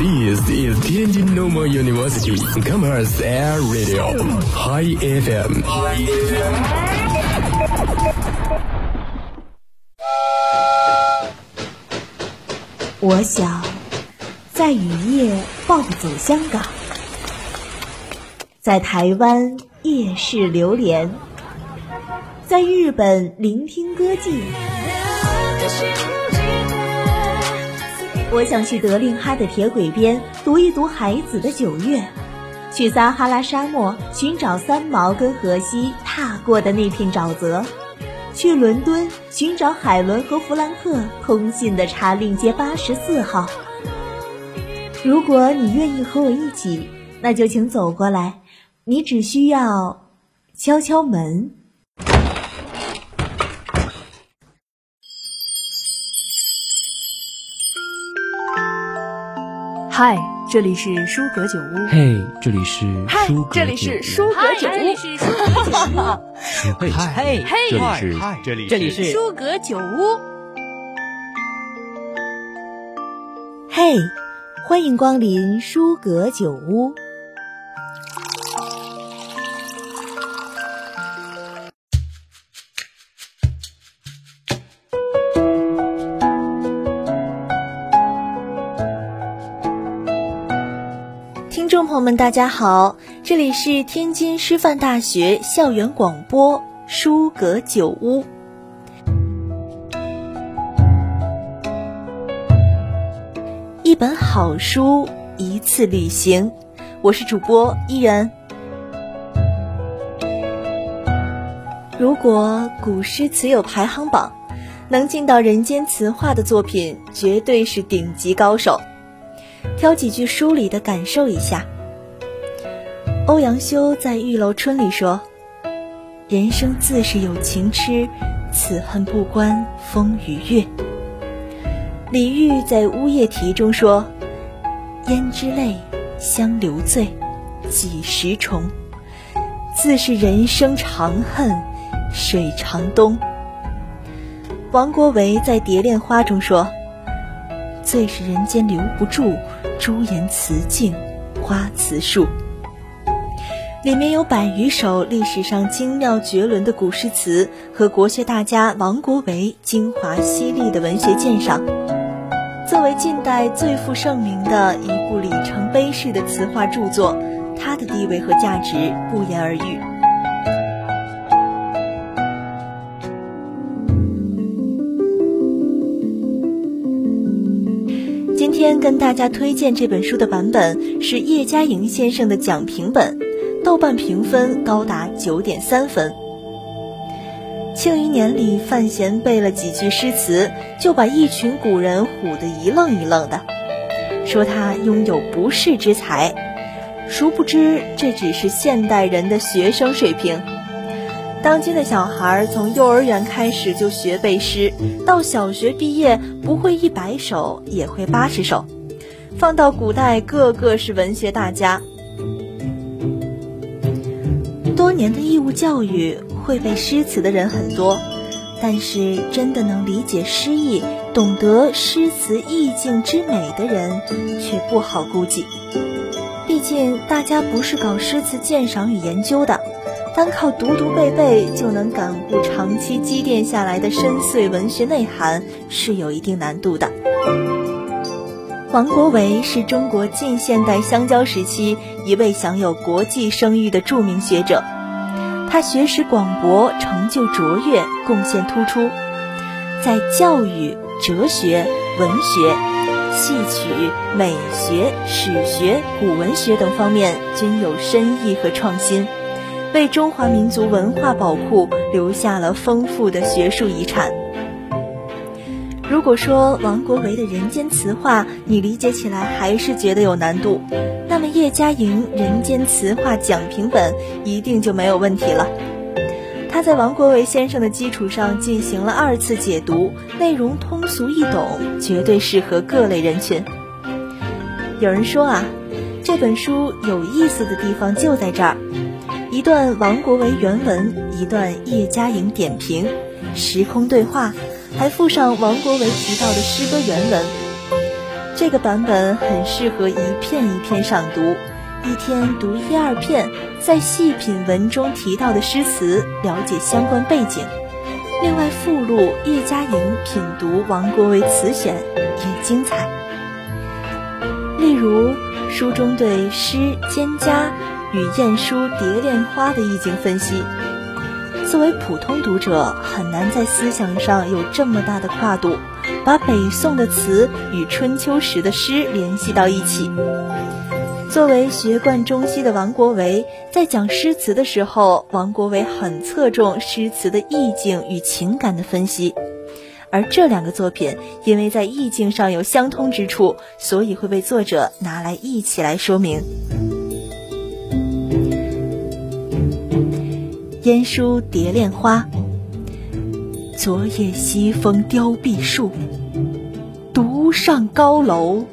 This is Tianjin Normal University Commerce Air Radio Hi FM。我想在雨夜暴走香港，在台湾夜市流连，在日本聆听歌妓。我想去德令哈的铁轨边读一读海子的九月，去撒哈拉沙漠寻找三毛跟荷西踏过的那片沼泽，去伦敦寻找海伦和弗兰克通信的查令街八十四号。如果你愿意和我一起，那就请走过来，你只需要敲敲门。嗨，这里是舒格酒屋。嘿，这里是嗨这里是舒格酒这里。是舒格酒屋，嘿，嘿嘿这里是这里这里是舒格酒屋。嘿，欢迎光临舒格酒屋。大家好，这里是天津师范大学校园广播书阁酒屋。一本好书，一次旅行。我是主播依然。如果古诗词有排行榜，能进到人间词话的作品，绝对是顶级高手。挑几句书里的感受一下。欧阳修在《玉楼春》里说：“人生自是有情痴，此恨不关风与月。”李煜在《乌夜啼》中说：“胭脂泪，香留醉，几时重？自是人生长恨水长东。”王国维在《蝶恋花》中说：“最是人间留不住，朱颜辞镜，花辞树。”里面有百余首历史上精妙绝伦的古诗词和国学大家王国维精华犀利的文学鉴赏。作为近代最负盛名的一部里程碑式的词话著作，它的地位和价值不言而喻。今天跟大家推荐这本书的版本是叶嘉莹先生的讲评本，豆瓣评分高达九点三分。庆余年里，范闲背了几句诗词，就把一群古人唬得一愣一愣的，说他拥有不世之才。殊不知，这只是现代人的学生水平。当今的小孩从幼儿园开始就学背诗，到小学毕业不会一百首也会八十首，放到古代个个是文学大家。多年的义务教育，会背诗词的人很多，但是真的能理解诗意、懂得诗词意境之美的人却不好估计。毕竟大家不是搞诗词鉴赏与研究的。单靠读读背背就能感悟长期积淀下来的深邃文学内涵，是有一定难度的。王国维是中国近现代香蕉时期一位享有国际声誉的著名学者，他学识广博，成就卓越，贡献突出，在教育、哲学、文学、戏曲、美学、史学、古文学等方面均有深意和创新。为中华民族文化宝库留下了丰富的学术遗产。如果说王国维的《人间词话》你理解起来还是觉得有难度，那么叶嘉莹《人间词话讲评本》一定就没有问题了。他在王国维先生的基础上进行了二次解读，内容通俗易懂，绝对适合各类人群。有人说啊，这本书有意思的地方就在这儿。一段王国维原文，一段叶嘉莹点评，时空对话，还附上王国维提到的诗歌原文。这个版本很适合一片一片赏读，一天读一二片，再细品文中提到的诗词，了解相关背景。另外附录叶嘉莹品读王国维词选也精彩。例如书中对诗《蒹葭》与《晏殊蝶恋花》的意境分析，作为普通读者很难在思想上有这么大的跨度。把北宋的词与春秋时的诗联系到一起。作为学贯中西的王国维，在讲诗词的时候，王国维很侧重诗词的意境与情感的分析。而这两个作品，因为在意境上有相通之处，所以会被作者拿来一起来说明。《燕书蝶恋花》。昨夜西风凋碧树，独上高楼，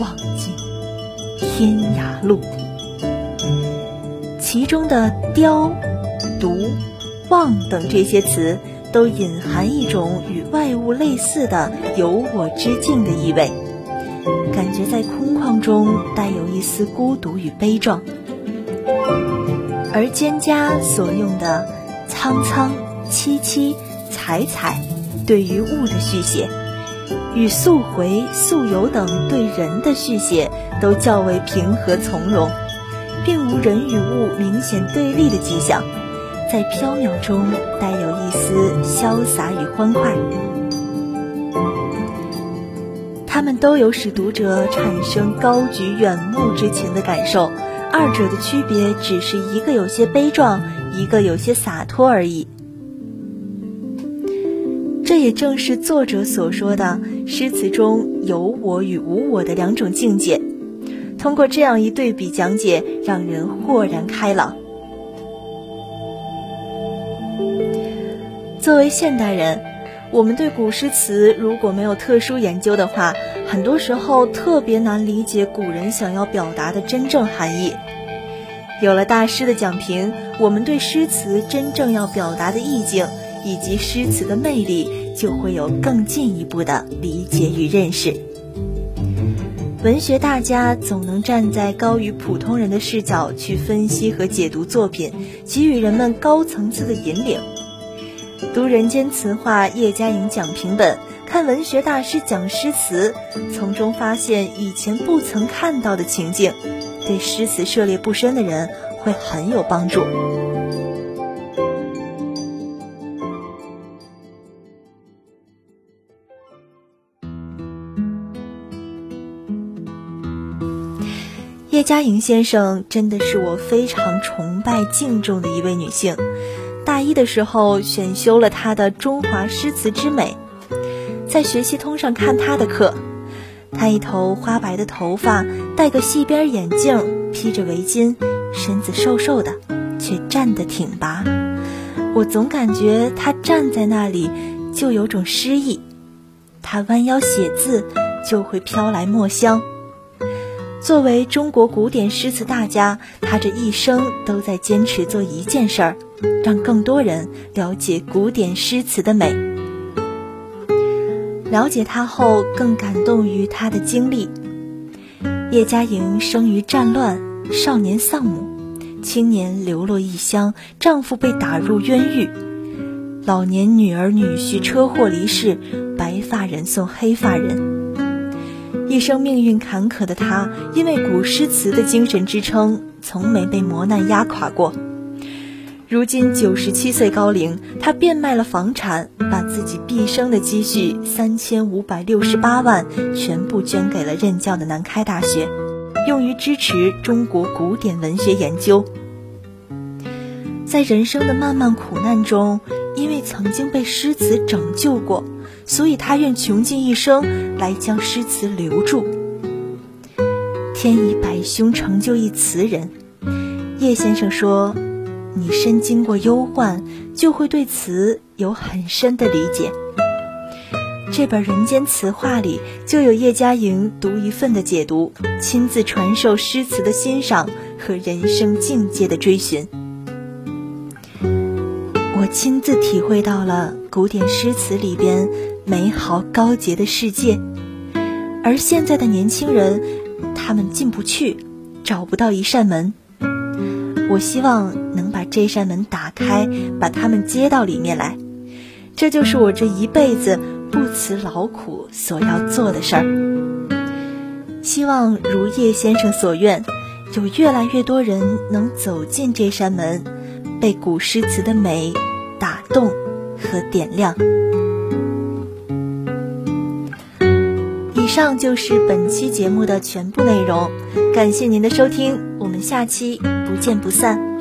望尽天涯路。其中的“凋”“独”“望”等这些词，都隐含一种与外物类似的有我之境的意味，感觉在空旷中带有一丝孤独与悲壮。而蒹葭所用的“苍苍”“萋萋”。采采，对于物的续写，与溯洄、溯游等对人的续写都较为平和从容，并无人与物明显对立的迹象，在飘渺中带有一丝潇洒与欢快。他们都有使读者产生高举远目之情的感受，二者的区别只是一个有些悲壮，一个有些洒脱而已。这也正是作者所说的诗词中有我与无我的两种境界。通过这样一对比讲解，让人豁然开朗。作为现代人，我们对古诗词如果没有特殊研究的话，很多时候特别难理解古人想要表达的真正含义。有了大师的讲评，我们对诗词真正要表达的意境。以及诗词的魅力，就会有更进一步的理解与认识。文学大家总能站在高于普通人的视角去分析和解读作品，给予人们高层次的引领。读《人间词话》叶嘉莹讲评本，看文学大师讲诗词，从中发现以前不曾看到的情境，对诗词涉猎不深的人会很有帮助。叶嘉莹先生真的是我非常崇拜敬重的一位女性。大一的时候选修了她的《中华诗词之美》，在学习通上看她的课。她一头花白的头发，戴个细边眼镜，披着围巾，身子瘦瘦的，却站得挺拔。我总感觉她站在那里就有种诗意。她弯腰写字，就会飘来墨香。作为中国古典诗词大家，他这一生都在坚持做一件事儿，让更多人了解古典诗词的美。了解他后，更感动于他的经历。叶嘉莹生于战乱，少年丧母，青年流落异乡，丈夫被打入冤狱，老年女儿女婿车祸离世，白发人送黑发人。一生命运坎坷的她，因为古诗词的精神支撑，从没被磨难压垮过。如今九十七岁高龄，他变卖了房产，把自己毕生的积蓄三千五百六十八万全部捐给了任教的南开大学，用于支持中国古典文学研究。在人生的漫漫苦难中，因为曾经被诗词拯救过。所以他愿穷尽一生来将诗词留住。天以百凶成就一词人，叶先生说：“你身经过忧患，就会对词有很深的理解。”这本《人间词话》里就有叶嘉莹独一份的解读，亲自传授诗词的欣赏和人生境界的追寻。我亲自体会到了古典诗词里边。美好高洁的世界，而现在的年轻人，他们进不去，找不到一扇门。我希望能这扇门打开，把他们接到里面来。这就是我这一辈子不辞劳苦所要做的事儿。希望如叶先生所愿，有越来越多人能走进这扇门，被古诗词的美打动和点亮。以上就是本期节目的全部内容，感谢您的收听，我们下期不见不散。